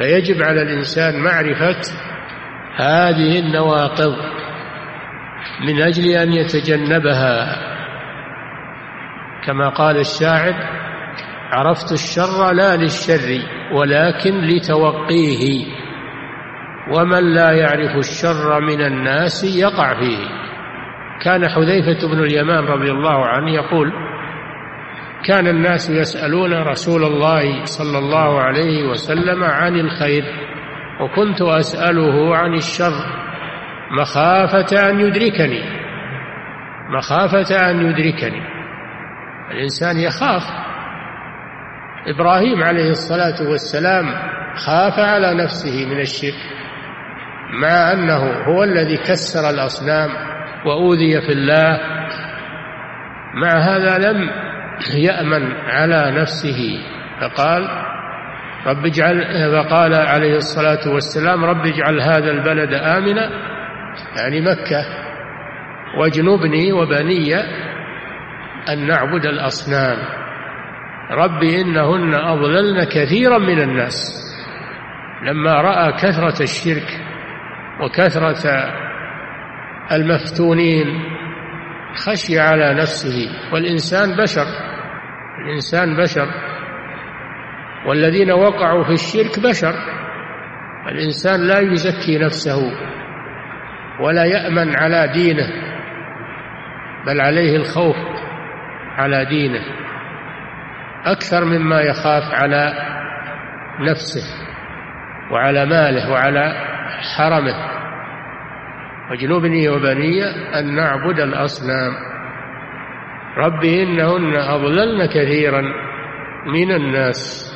فيجب على الإنسان معرفة هذه النواقض من أجل أن يتجنبها. كما قال الشاعر عرفت الشر لا للشر ولكن لتوقيه ومن لا يعرف الشر من الناس يقع فيه. كان حذيفة بن اليمان رضي الله عنه يقول كان الناس يسألون رسول الله صلى الله عليه وسلم عن الخير وكنت أسأله عن الشر مخافة أن يدركني مخافة أن يدركني. الإنسان يخاف. إبراهيم عليه الصلاة والسلام خاف على نفسه من الشرك مع أنه هو الذي كسر الأصنام وأوذي في الله. مع هذا لم يأمن على نفسه فقال رب اجعل فقال عليه الصلاة والسلام رب اجعل هذا البلد آمنا يعني مكة واجنبني وبني أن نعبد الأصنام. رب إنهن أضللن كثيرا من الناس. لما رأى كثرة الشرك وكثرة المفتونين خشي على نفسه والإنسان بشر. الإنسان بشر والذين وقعوا في الشرك بشر. الإنسان لا يزكي نفسه ولا يأمن على دينه بل عليه الخوف على دينه أكثر مما يخاف على نفسه وعلى ماله وعلى حرمه. واجنبني وبني أن نعبد الأصنام. رب إنهن أضللن كثيرا من الناس.